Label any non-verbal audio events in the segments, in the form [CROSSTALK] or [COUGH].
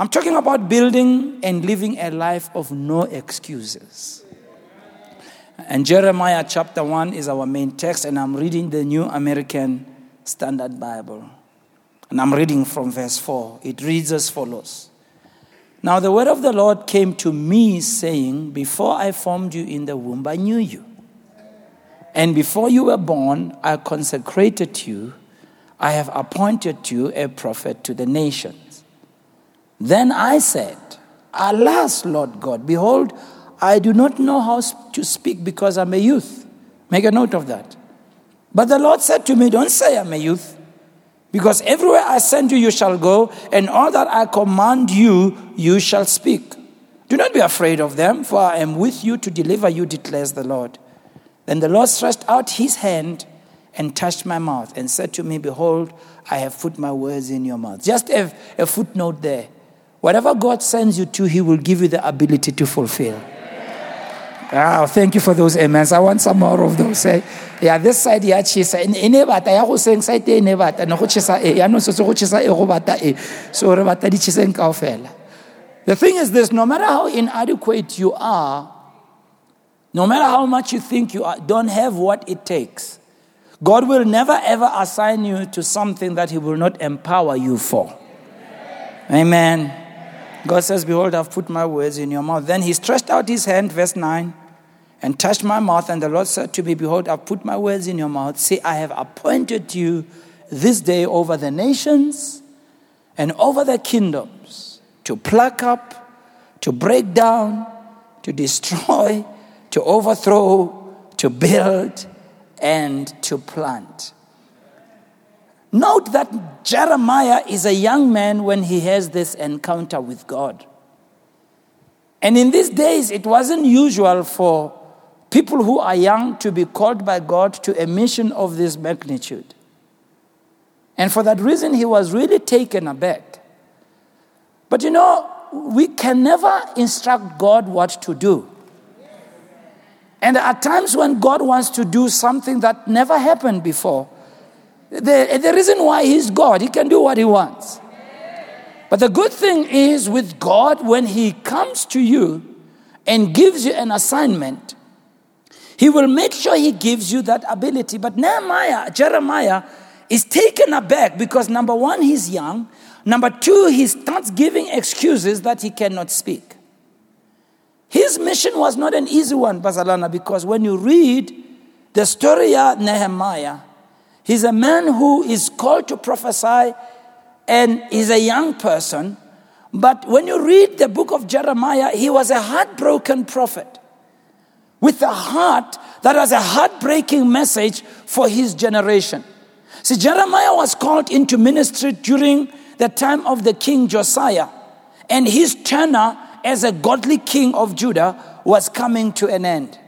I'm talking about building and living a life of no excuses. And Jeremiah chapter 1 is our main text, and I'm reading the New American Standard Bible. And I'm reading from verse 4. It reads as follows Now the word of the Lord came to me, saying, Before I formed you in the womb, I knew you. And before you were born, I consecrated you. I have appointed you a prophet to the nations. Then I said, Alas, Lord God, behold, I do not know how to speak because I'm a youth. Make a note of that. But the Lord said to me, Don't say I'm a youth, because everywhere I send you, you shall go, and all that I command you, you shall speak. Do not be afraid of them, for I am with you to deliver you, declares the Lord. Then the Lord stretched out his hand and touched my mouth and said to me, Behold, I have put my words in your mouth. Just a, a footnote there. Whatever God sends you to, he will give you the ability to fulfill. Oh, thank you for those amens. I want some more of those. Say, yeah, this side ya chisa. Ene bata go seng side ene bata no go chisa e. Ya no so go chisa e go bata e. So re bata di chiseng kaofela. The thing is this, no matter how inadequate you are, no matter how much you think you are, don't have what it takes. God will never ever assign you to something that He will not empower you for. Amen. God says, Behold, I've put my words in your mouth. Then he stretched out his hand, verse 9, and touched my mouth. And the Lord said to me, Behold, I've put my words in your mouth. See, I have appointed you this day over the nations and over the kingdoms to pluck up, to break down, to destroy, to overthrow, to build, and to plant. Note that Jeremiah is a young man when he has this encounter with God. And in these days, it wasn't usual for people who are young to be called by God to a mission of this magnitude. And for that reason, he was really taken aback. But you know, we can never instruct God what to do. And there are times when God wants to do something that never happened before. The, the reason why He's God, He can do what He wants. But the good thing is with God, when He comes to you and gives you an assignment, He will make sure He gives you that ability. But Nehemiah, Jeremiah, is taken aback because number one, he's young. Number two, he starts giving excuses that he cannot speak. His mission was not an easy one, Bazalana, because when you read the story of Nehemiah, He's a man who is called to prophesy and is a young person. But when you read the book of Jeremiah, he was a heartbroken prophet with a heart that has a heartbreaking message for his generation. See, Jeremiah was called into ministry during the time of the king Josiah, and his tenure as a godly king of Judah was coming to an end.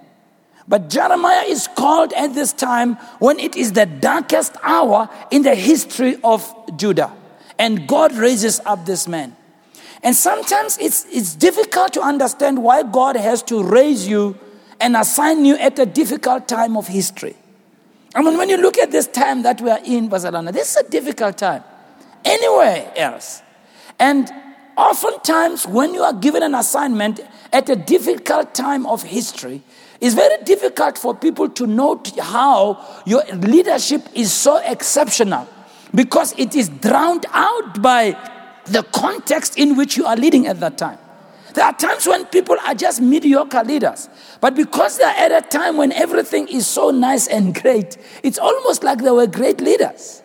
But Jeremiah is called at this time when it is the darkest hour in the history of Judah. And God raises up this man. And sometimes it's, it's difficult to understand why God has to raise you and assign you at a difficult time of history. I mean, when you look at this time that we are in, Barcelona, this is a difficult time. Anywhere else. And oftentimes, when you are given an assignment at a difficult time of history, it's very difficult for people to note how your leadership is so exceptional because it is drowned out by the context in which you are leading at that time. There are times when people are just mediocre leaders, but because they're at a time when everything is so nice and great, it's almost like they were great leaders.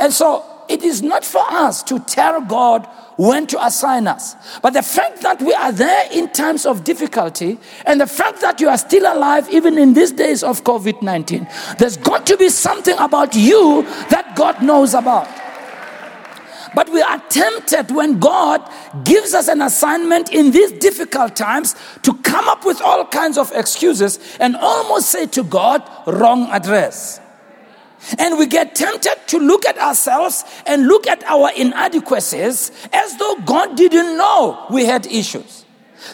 And so it is not for us to tell God when to assign us. But the fact that we are there in times of difficulty and the fact that you are still alive even in these days of COVID 19, there's got to be something about you that God knows about. But we are tempted when God gives us an assignment in these difficult times to come up with all kinds of excuses and almost say to God, wrong address. And we get tempted to look at ourselves and look at our inadequacies as though God didn't know we had issues.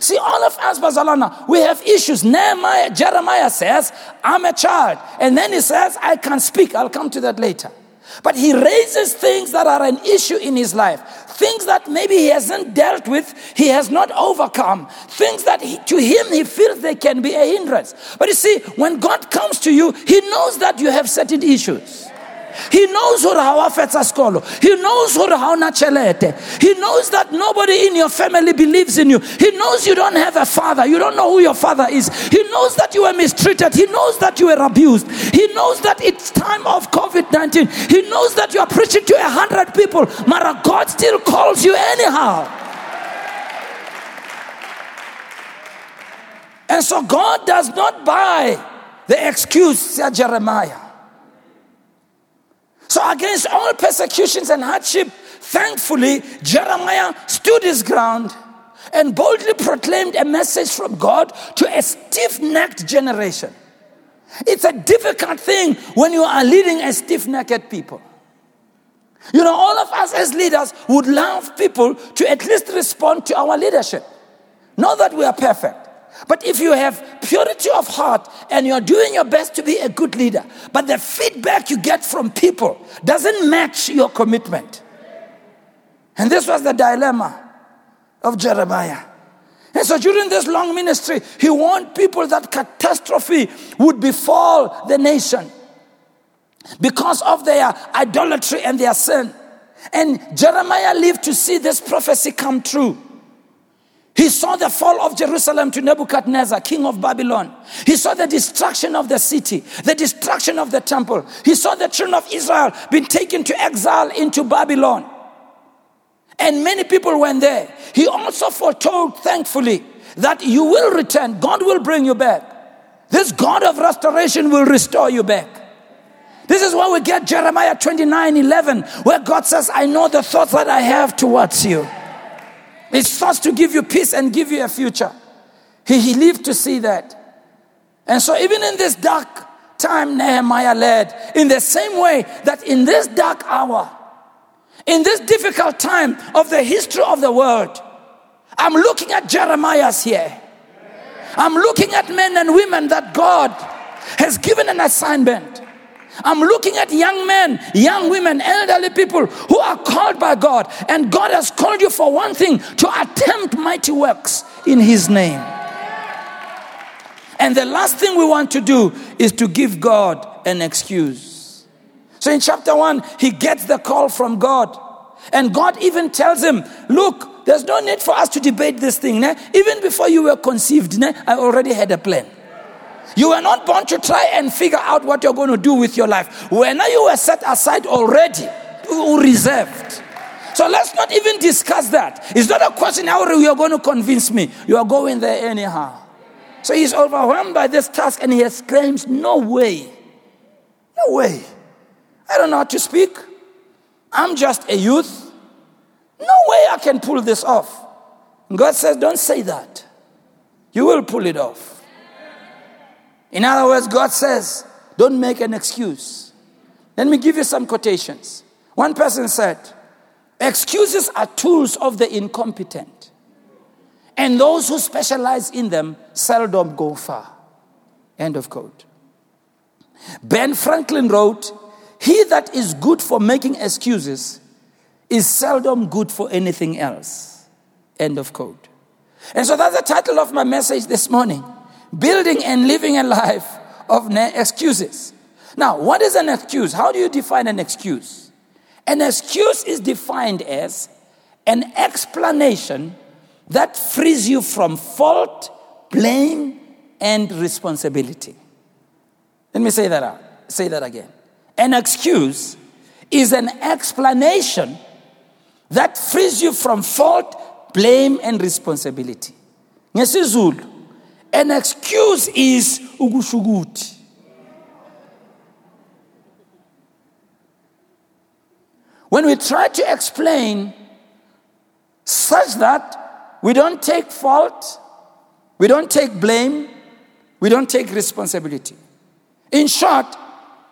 See, all of us, Bazalana, we have issues. Nehemiah, Jeremiah says, I'm a child. And then he says, I can speak. I'll come to that later. But he raises things that are an issue in his life, things that maybe he hasn't dealt with, he has not overcome, things that he, to him he feels they can be a hindrance. But you see, when God comes to you, he knows that you have certain issues. He knows who ha fetsa sekolo. He knows who ha ona chelete. He knows that nobody in your family believes in you. He knows you don't have a father. You don't know who your father is. He knows that you were mistreated. He knows that you were abused. He knows that it's time of COVID-19. He knows that you are preaching to a hundred people. Mara God still calls you anyhow. And so God does not buy the excuse, said Jeremiah. So, against all persecutions and hardship, thankfully, Jeremiah stood his ground and boldly proclaimed a message from God to a stiff necked generation. It's a difficult thing when you are leading a stiff necked people. You know, all of us as leaders would love people to at least respond to our leadership. Not that we are perfect. But if you have purity of heart and you're doing your best to be a good leader, but the feedback you get from people doesn't match your commitment. And this was the dilemma of Jeremiah. And so during this long ministry, he warned people that catastrophe would befall the nation because of their idolatry and their sin. And Jeremiah lived to see this prophecy come true. He saw the fall of Jerusalem to Nebuchadnezzar, king of Babylon. He saw the destruction of the city, the destruction of the temple. He saw the children of Israel being taken to exile into Babylon. And many people went there. He also foretold, thankfully, that you will return. God will bring you back. This God of restoration will restore you back. This is why we get Jeremiah 29 11, where God says, I know the thoughts that I have towards you it's starts to give you peace and give you a future. He, he lived to see that. And so, even in this dark time, Nehemiah led in the same way that in this dark hour, in this difficult time of the history of the world, I'm looking at Jeremiah's here. I'm looking at men and women that God has given an assignment. I'm looking at young men, young women, elderly people who are called by God. And God has called you for one thing to attempt mighty works in His name. And the last thing we want to do is to give God an excuse. So in chapter one, he gets the call from God. And God even tells him, Look, there's no need for us to debate this thing. Ne? Even before you were conceived, ne? I already had a plan. You were not born to try and figure out what you're going to do with your life. When you were set aside already, reserved. So let's not even discuss that. It's not a question how you're going to convince me. You are going there anyhow. So he's overwhelmed by this task and he exclaims, No way. No way. I don't know how to speak. I'm just a youth. No way I can pull this off. God says, Don't say that. You will pull it off. In other words, God says, don't make an excuse. Let me give you some quotations. One person said, Excuses are tools of the incompetent, and those who specialize in them seldom go far. End of quote. Ben Franklin wrote, He that is good for making excuses is seldom good for anything else. End of quote. And so that's the title of my message this morning building and living a life of excuses. Now, what is an excuse? How do you define an excuse? An excuse is defined as an explanation that frees you from fault, blame, and responsibility. Let me say that out. Say that again. An excuse is an explanation that frees you from fault, blame, and responsibility. NgesiZulu an excuse is ukushukuthi. When we try to explain such that we don't take fault, we don't take blame, we don't take responsibility. In short,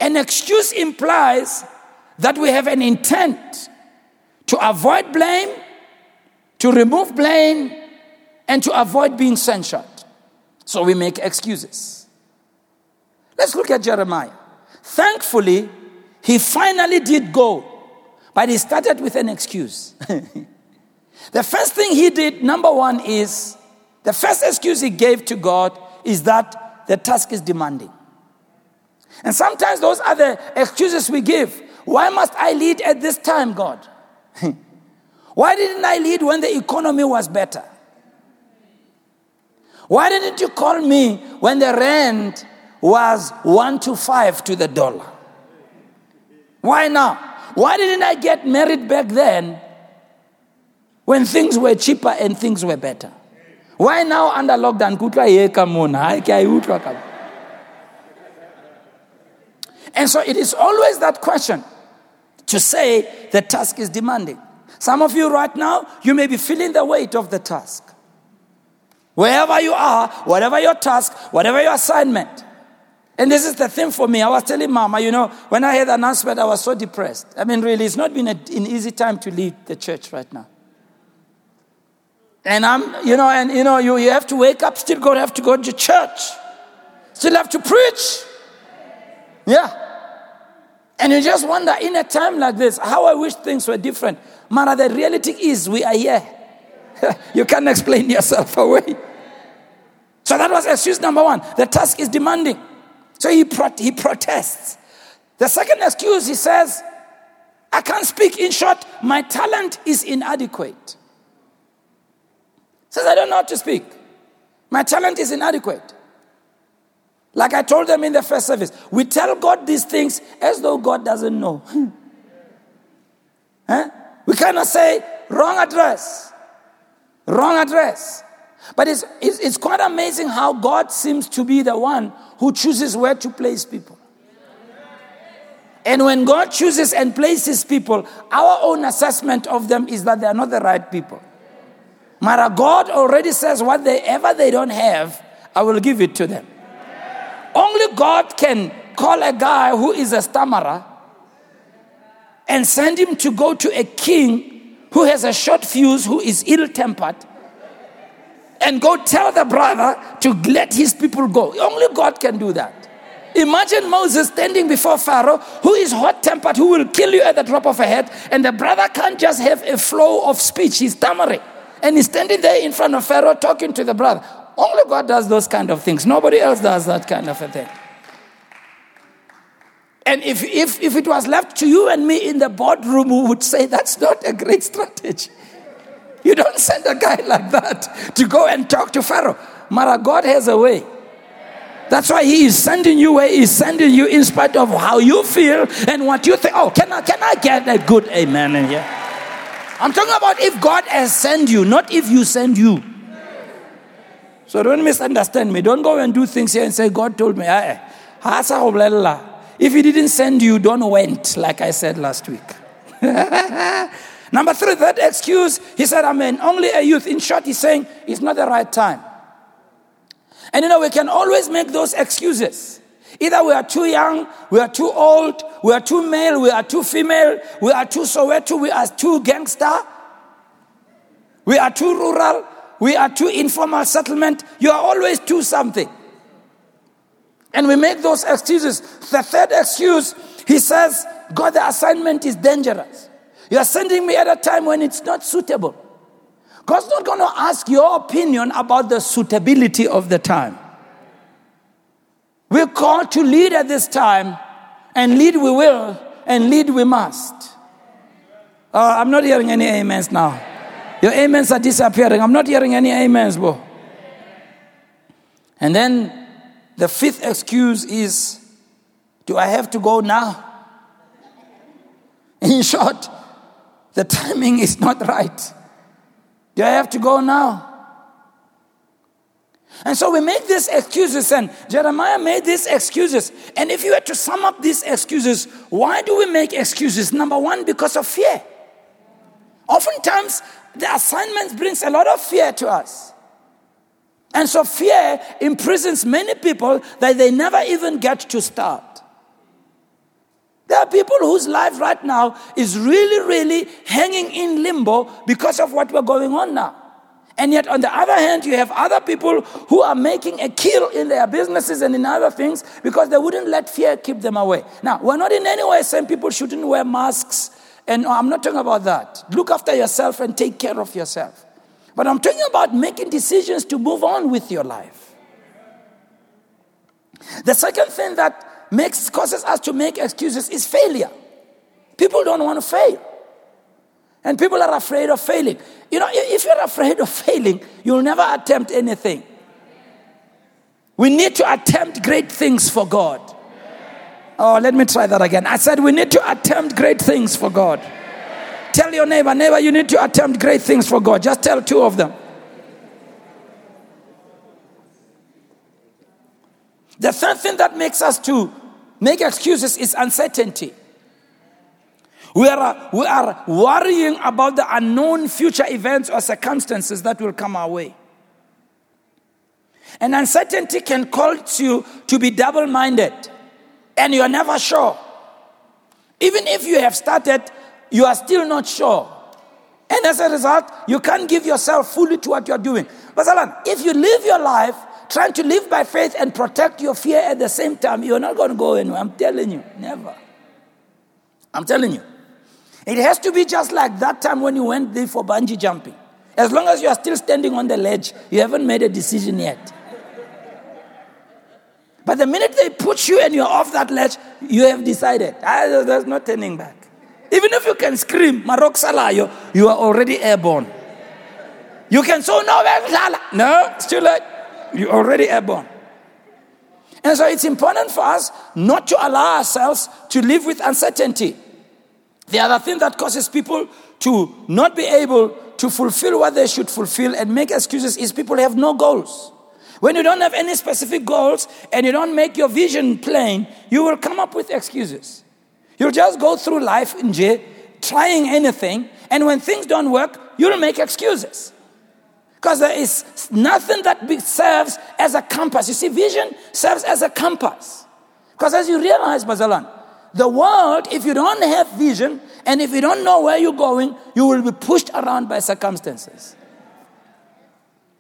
an excuse implies that we have an intent to avoid blame, to remove blame, and to avoid being censured. So we make excuses. Let's look at Jeremiah. Thankfully, he finally did go, but he started with an excuse. [LAUGHS] The first thing he did, number one, is the first excuse he gave to God is that the task is demanding. And sometimes those are the excuses we give. Why must I lead at this time, God? [LAUGHS] Why didn't I lead when the economy was better? Why didn't you call me when the rand was one to five to the dollar? Why now? Why didn't I get married back then when things were cheaper and things were better? Why now under lockdown? And so it is always that question to say the task is demanding. Some of you right now, you may be feeling the weight of the task. Wherever you are, whatever your task, whatever your assignment. And this is the thing for me. I was telling Mama, you know, when I heard the announcement, I was so depressed. I mean, really, it's not been a, an easy time to lead the church right now. And I'm, you know, and you know, you, you have to wake up, still go have to go to church, still have to preach. Yeah. And you just wonder in a time like this, how I wish things were different. Mara, the reality is we are here. [LAUGHS] you can't explain yourself away. So that was excuse number one. The task is demanding. So he, pro- he protests. The second excuse, he says, I can't speak. In short, my talent is inadequate. Says, I don't know how to speak. My talent is inadequate. Like I told them in the first service, we tell God these things as though God doesn't know. [LAUGHS] huh? We cannot say, wrong address, wrong address. But it's, it's, it's quite amazing how God seems to be the one who chooses where to place people. And when God chooses and places people, our own assessment of them is that they are not the right people. Mara, God already says, whatever they don't have, I will give it to them. Only God can call a guy who is a stammerer and send him to go to a king who has a short fuse, who is ill tempered, and go tell the brother to let his people go. Only God can do that. Imagine Moses standing before Pharaoh, who is hot tempered, who will kill you at the drop of a hat, and the brother can't just have a flow of speech, he's stammering. And he's standing there in front of Pharaoh talking to the brother. Only God does those kind of things. Nobody else does that kind of a thing. And if, if, if it was left to you and me in the boardroom, we would say that's not a great strategy. You don't send a guy [LAUGHS] like that to go and talk to Pharaoh. Mara, God has a way. That's why He is sending you where He's sending you in spite of how you feel and what you think. Oh, can I, can I get a good amen in here? I'm talking about if God has sent you, not if you send you. So don't misunderstand me. Don't go and do things here and say, God told me. Eh, eh. If He didn't send you, don't went, like I said last week. [LAUGHS] Number three, that excuse, he said, I'm only a youth. In short, he's saying it's not the right time. And you know, we can always make those excuses. Either we are too young, we are too old, we are too male, we are too female, we are too Soweto, we are too gangster, we are too rural, we are too informal settlement. You are always too something. And we make those excuses. The third excuse, he says, God, the assignment is dangerous. You are sending me at a time when it's not suitable. God's not going to ask your opinion about the suitability of the time. We're called to lead at this time, and lead we will, and lead we must. Uh, I'm not hearing any amens now. Your amens are disappearing. I'm not hearing any amens, bro. And then the fifth excuse is do I have to go now? [LAUGHS] In short, the timing is not right. Do I have to go now? And so we make these excuses, and Jeremiah made these excuses. And if you were to sum up these excuses, why do we make excuses? Number one, because of fear. Oftentimes, the assignment brings a lot of fear to us. And so fear imprisons many people that they never even get to start. There are people whose life right now is really, really hanging in limbo because of what we're going on now. And yet, on the other hand, you have other people who are making a kill in their businesses and in other things because they wouldn't let fear keep them away. Now, we're not in any way saying people shouldn't wear masks And I'm not talking about that. Look after yourself and take care of yourself. But I'm talking about making decisions to move on with your life. The second thing that makes causes us to make excuses is failure. People don't want to fail. And people are afraid of failing. You know, if you're afraid of failing, you'll never attempt anything. We need to attempt great things for God. Oh, let me try that again. I said we need to attempt great things for God. Tell your neighbor, neighbor, you need to attempt great things for God. Just tell two of them. The third thing that makes us to make excuses is uncertainty. We are, we are worrying about the unknown future events or circumstances that will come our way. And uncertainty can cause you to be double minded and you're never sure. Even if you have started, you are still not sure. And as a result, you can't give yourself fully to what you're doing. But if you live your life trying to live by faith and protect your fear at the same time, you're not going to go anywhere. I'm telling you, never. I'm telling you. It has to be just like that time when you went there for bungee jumping. As long as you are still standing on the ledge, you haven't made a decision yet. But the minute they put you and you're off that ledge, you have decided. Ah, there's no turning back. Even if you can scream, Marok Salayo, you are already airborne. You can say, no, no, it's too late. You're already airborne. And so it's important for us not to allow ourselves to live with uncertainty. The other thing that causes people to not be able to fulfill what they should fulfill and make excuses is people have no goals. When you don't have any specific goals and you don't make your vision plain, you will come up with excuses. You'll just go through life in jail, trying anything, and when things don't work, you'll make excuses. Because there is nothing that serves as a compass. You see, vision serves as a compass. Because as you realize, Bazalan, the world, if you don't have vision and if you don't know where you're going, you will be pushed around by circumstances.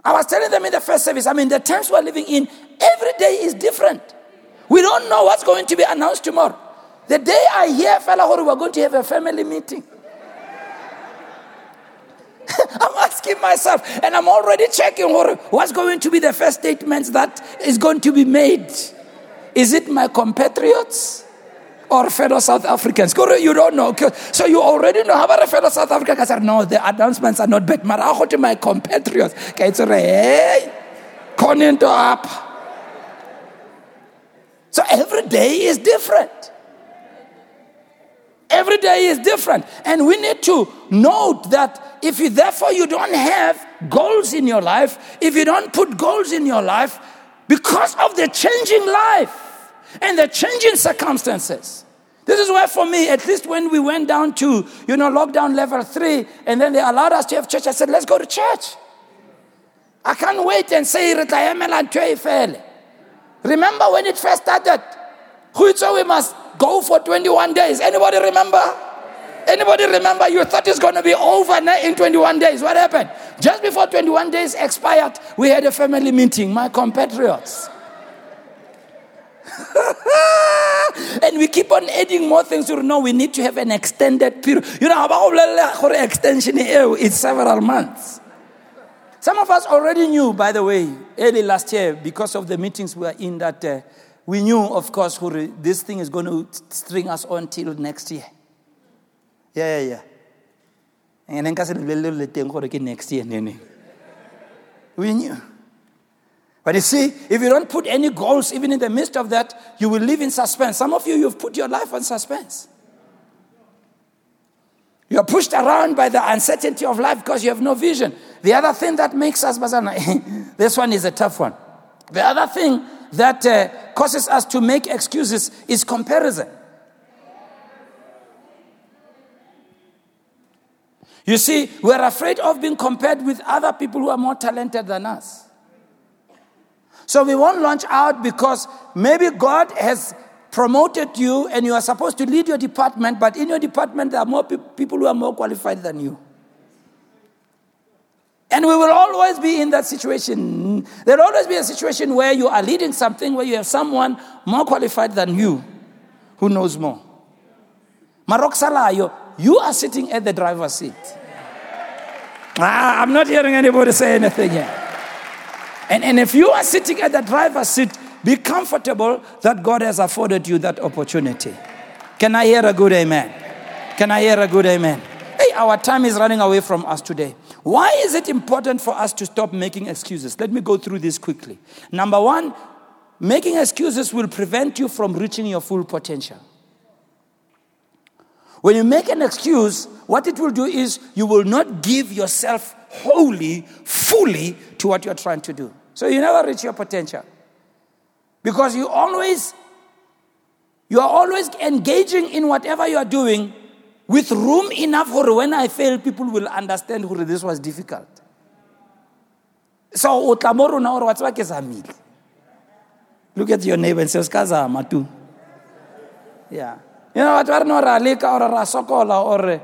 I was telling them in the first service, I mean, the times we're living in, every day is different. We don't know what's going to be announced tomorrow. The day I hear, fella, we're going to have a family meeting. [LAUGHS] I'm asking myself, and I'm already checking what's going to be the first statements that is going to be made. Is it my compatriots? or fellow South Africans. You don't know. So you already know. How about a fellow South Africans? I said, no, the announcements are not bad. Mara to my compatriots. Okay, so hey, up. So every day is different. Every day is different. And we need to note that if you therefore you don't have goals in your life, if you don't put goals in your life, because of the changing life, and the changing circumstances. This is where, for me, at least when we went down to, you know, lockdown level three, and then they allowed us to have church, I said, let's go to church. I can't wait and say, Remember when it first started? We must go for 21 days. Anybody remember? Anybody remember? You thought it's going to be over in 21 days. What happened? Just before 21 days expired, we had a family meeting, my compatriots. [LAUGHS] and we keep on adding more things. You know, we need to have an extended period. You know, about extension it's several months. Some of us already knew, by the way, early last year, because of the meetings we were in, that uh, we knew, of course, who this thing is going to string us on till next year. Yeah, yeah, yeah. And then next year. We knew. But you see, if you don't put any goals, even in the midst of that, you will live in suspense. Some of you, you've put your life on suspense. You're pushed around by the uncertainty of life because you have no vision. The other thing that makes us, [LAUGHS] this one is a tough one. The other thing that uh, causes us to make excuses is comparison. You see, we're afraid of being compared with other people who are more talented than us. So we won't launch out because maybe God has promoted you and you are supposed to lead your department, but in your department there are more pe- people who are more qualified than you. And we will always be in that situation. There will always be a situation where you are leading something where you have someone more qualified than you who knows more. Marok Salayo, you are sitting at the driver's seat. Ah, I'm not hearing anybody say anything here. And, and if you are sitting at the driver's seat, be comfortable that God has afforded you that opportunity. Can I hear a good amen? Can I hear a good amen? Hey, our time is running away from us today. Why is it important for us to stop making excuses? Let me go through this quickly. Number one, making excuses will prevent you from reaching your full potential. When you make an excuse, what it will do is you will not give yourself wholly, fully to what you're trying to do. So you never reach your potential. Because you always you are always engaging in whatever you are doing with room enough for when I fail, people will understand who this was difficult. So Look at your neighbor and say, Skazama too. Yeah. You know what? Or sokola or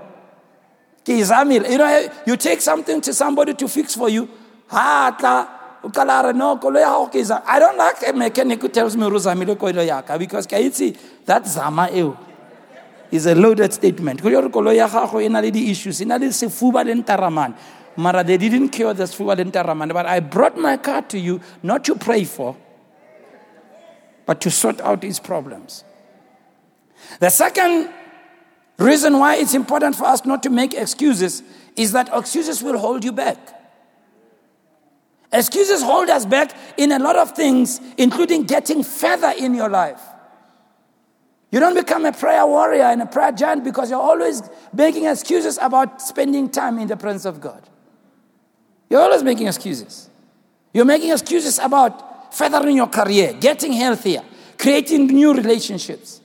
you know, you take something to somebody to fix for you. Ha ta ukalare no kolo ya I don't like a mechanic who tells me because that zama ew is a loaded statement. issues. Mara, they didn't cure the sefuba But I brought my car to you not to pray for, but to sort out these problems. The second reason why it's important for us not to make excuses is that excuses will hold you back. Excuses hold us back in a lot of things, including getting further in your life. You don't become a prayer warrior and a prayer giant because you're always making excuses about spending time in the presence of God. You're always making excuses. You're making excuses about furthering your career, getting healthier, creating new relationships.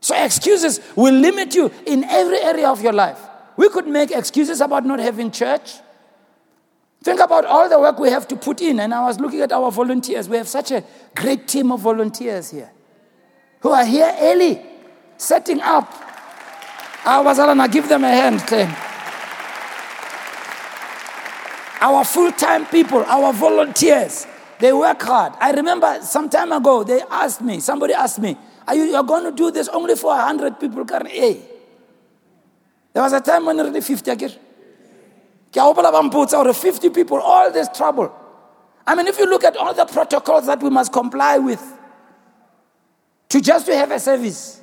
So excuses will limit you in every area of your life. We could make excuses about not having church. Think about all the work we have to put in. And I was looking at our volunteers. We have such a great team of volunteers here who are here early, setting up. Our give them a hand, Clem. Our full time people, our volunteers, they work hard. I remember some time ago, they asked me, somebody asked me, Are you you're going to do this only for 100 people? Hey. There was a time when only 50 again. Or 50 people, all this trouble. I mean, if you look at all the protocols that we must comply with, to just to have a service.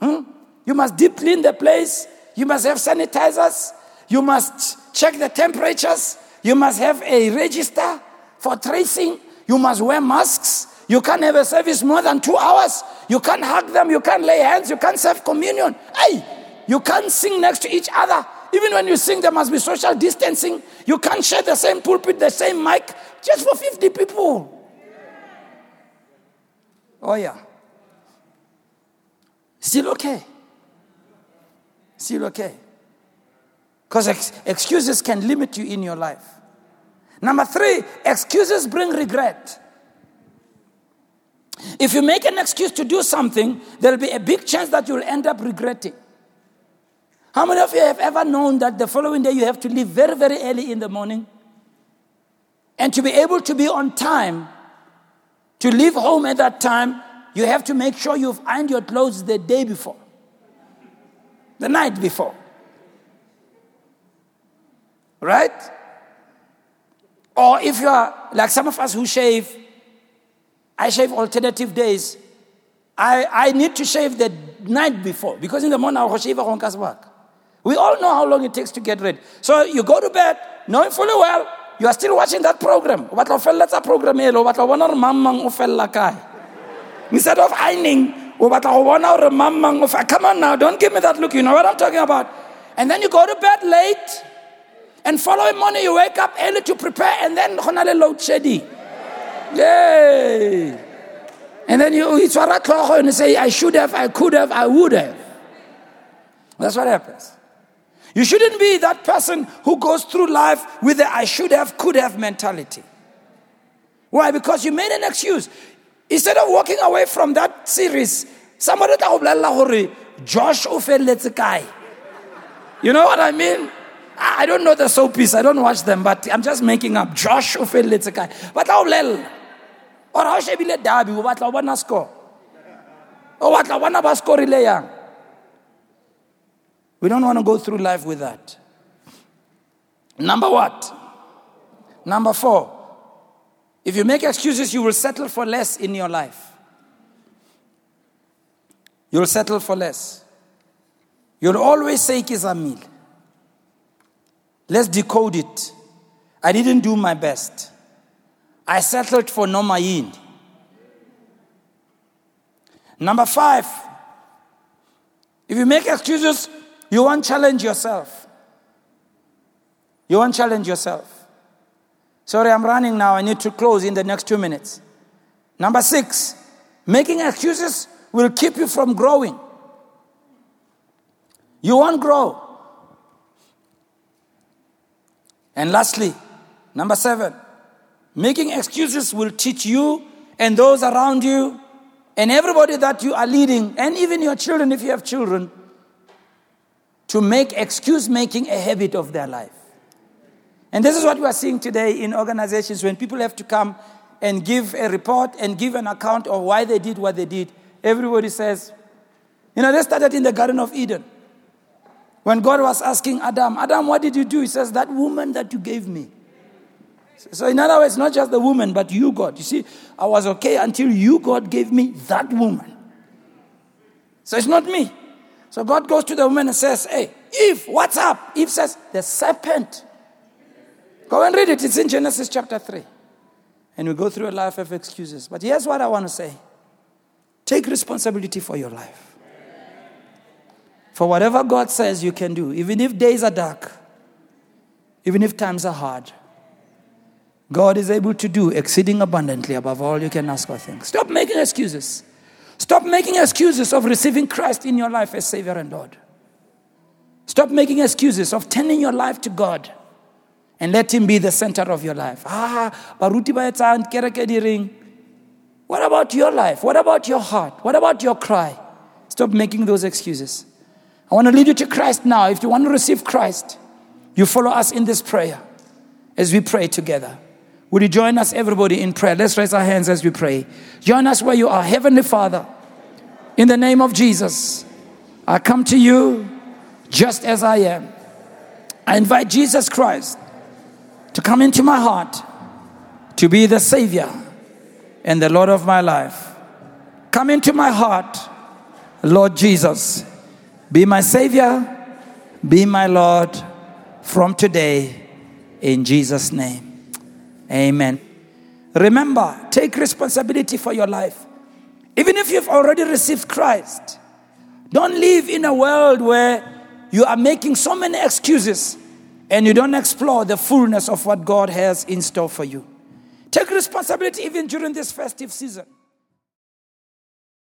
Hmm? You must deep clean the place. You must have sanitizers. You must check the temperatures. You must have a register for tracing. You must wear masks. You can't have a service more than two hours. You can't hug them. You can't lay hands. You can't serve communion. Hey, you can't sing next to each other. Even when you sing, there must be social distancing. You can't share the same pulpit, the same mic, just for 50 people. Oh, yeah. Still okay. Still okay. Because ex- excuses can limit you in your life. Number three, excuses bring regret. If you make an excuse to do something, there'll be a big chance that you'll end up regretting. How many of you have ever known that the following day you have to leave very, very early in the morning? And to be able to be on time, to leave home at that time, you have to make sure you've ironed your clothes the day before, the night before. Right? Or if you are like some of us who shave, I shave alternative days. I, I need to shave the night before because in the morning I'll shave on back. We all know how long it takes to get ready. So you go to bed knowing fully well you are still watching that program. What program Instead of ironing, come on now, don't give me that look. You know what I'm talking about. And then you go to bed late, and following morning you wake up early to prepare, and then load shedding. Yay! And then you it's and say, I should have, I could have, I would have. That's what happens. You shouldn't be that person who goes through life with the I should have, could have mentality. Why? Because you made an excuse. Instead of walking away from that series, somebody tla go bolelela gore Josh o felletse kae. You know what I mean? I don't know the soapies, I don't watch them, but I'm just making up. Josh o felletse kae. Ba tla bolelela. Or ha o shebile derby, o batla o bona score. O batla bona ba scorile yang. We don't want to go through life with that. Number what? Number four. If you make excuses, you will settle for less in your life. You'll settle for less. You'll always say Kizamil. Let's decode it. I didn't do my best. I settled for no mayin. Number five, if you make excuses, you won't challenge yourself. You won't challenge yourself. Sorry, I'm running now. I need to close in the next two minutes. Number six, making excuses will keep you from growing. You won't grow. And lastly, number seven, making excuses will teach you and those around you and everybody that you are leading, and even your children, if you have children, to make excuse making a habit of their life. And this is what we are seeing today in organizations when people have to come and give a report and give an account of why they did what they did. Everybody says, you know, they started in the Garden of Eden. When God was asking Adam, Adam, what did you do? He says, That woman that you gave me. So, in other words, not just the woman, but you, God. You see, I was okay until you, God, gave me that woman. So it's not me. So God goes to the woman and says, Hey, Eve, what's up? Eve says, The serpent. Go and read it. It's in Genesis chapter 3. And we go through a life of excuses. But here's what I want to say take responsibility for your life. For whatever God says you can do, even if days are dark, even if times are hard, God is able to do exceeding abundantly above all you can ask or think. Stop making excuses. Stop making excuses of receiving Christ in your life as Savior and Lord. Stop making excuses of turning your life to God and let Him be the center of your life. Ah, baruti ring. What about your life? What about your heart? What about your cry? Stop making those excuses. I want to lead you to Christ now. If you want to receive Christ, you follow us in this prayer as we pray together. Would you join us, everybody, in prayer? Let's raise our hands as we pray. Join us where you are. Heavenly Father, in the name of Jesus, I come to you just as I am. I invite Jesus Christ to come into my heart, to be the Savior and the Lord of my life. Come into my heart, Lord Jesus. Be my Savior, be my Lord from today, in Jesus' name. Amen. Remember, take responsibility for your life. Even if you've already received Christ, don't live in a world where you are making so many excuses and you don't explore the fullness of what God has in store for you. Take responsibility even during this festive season.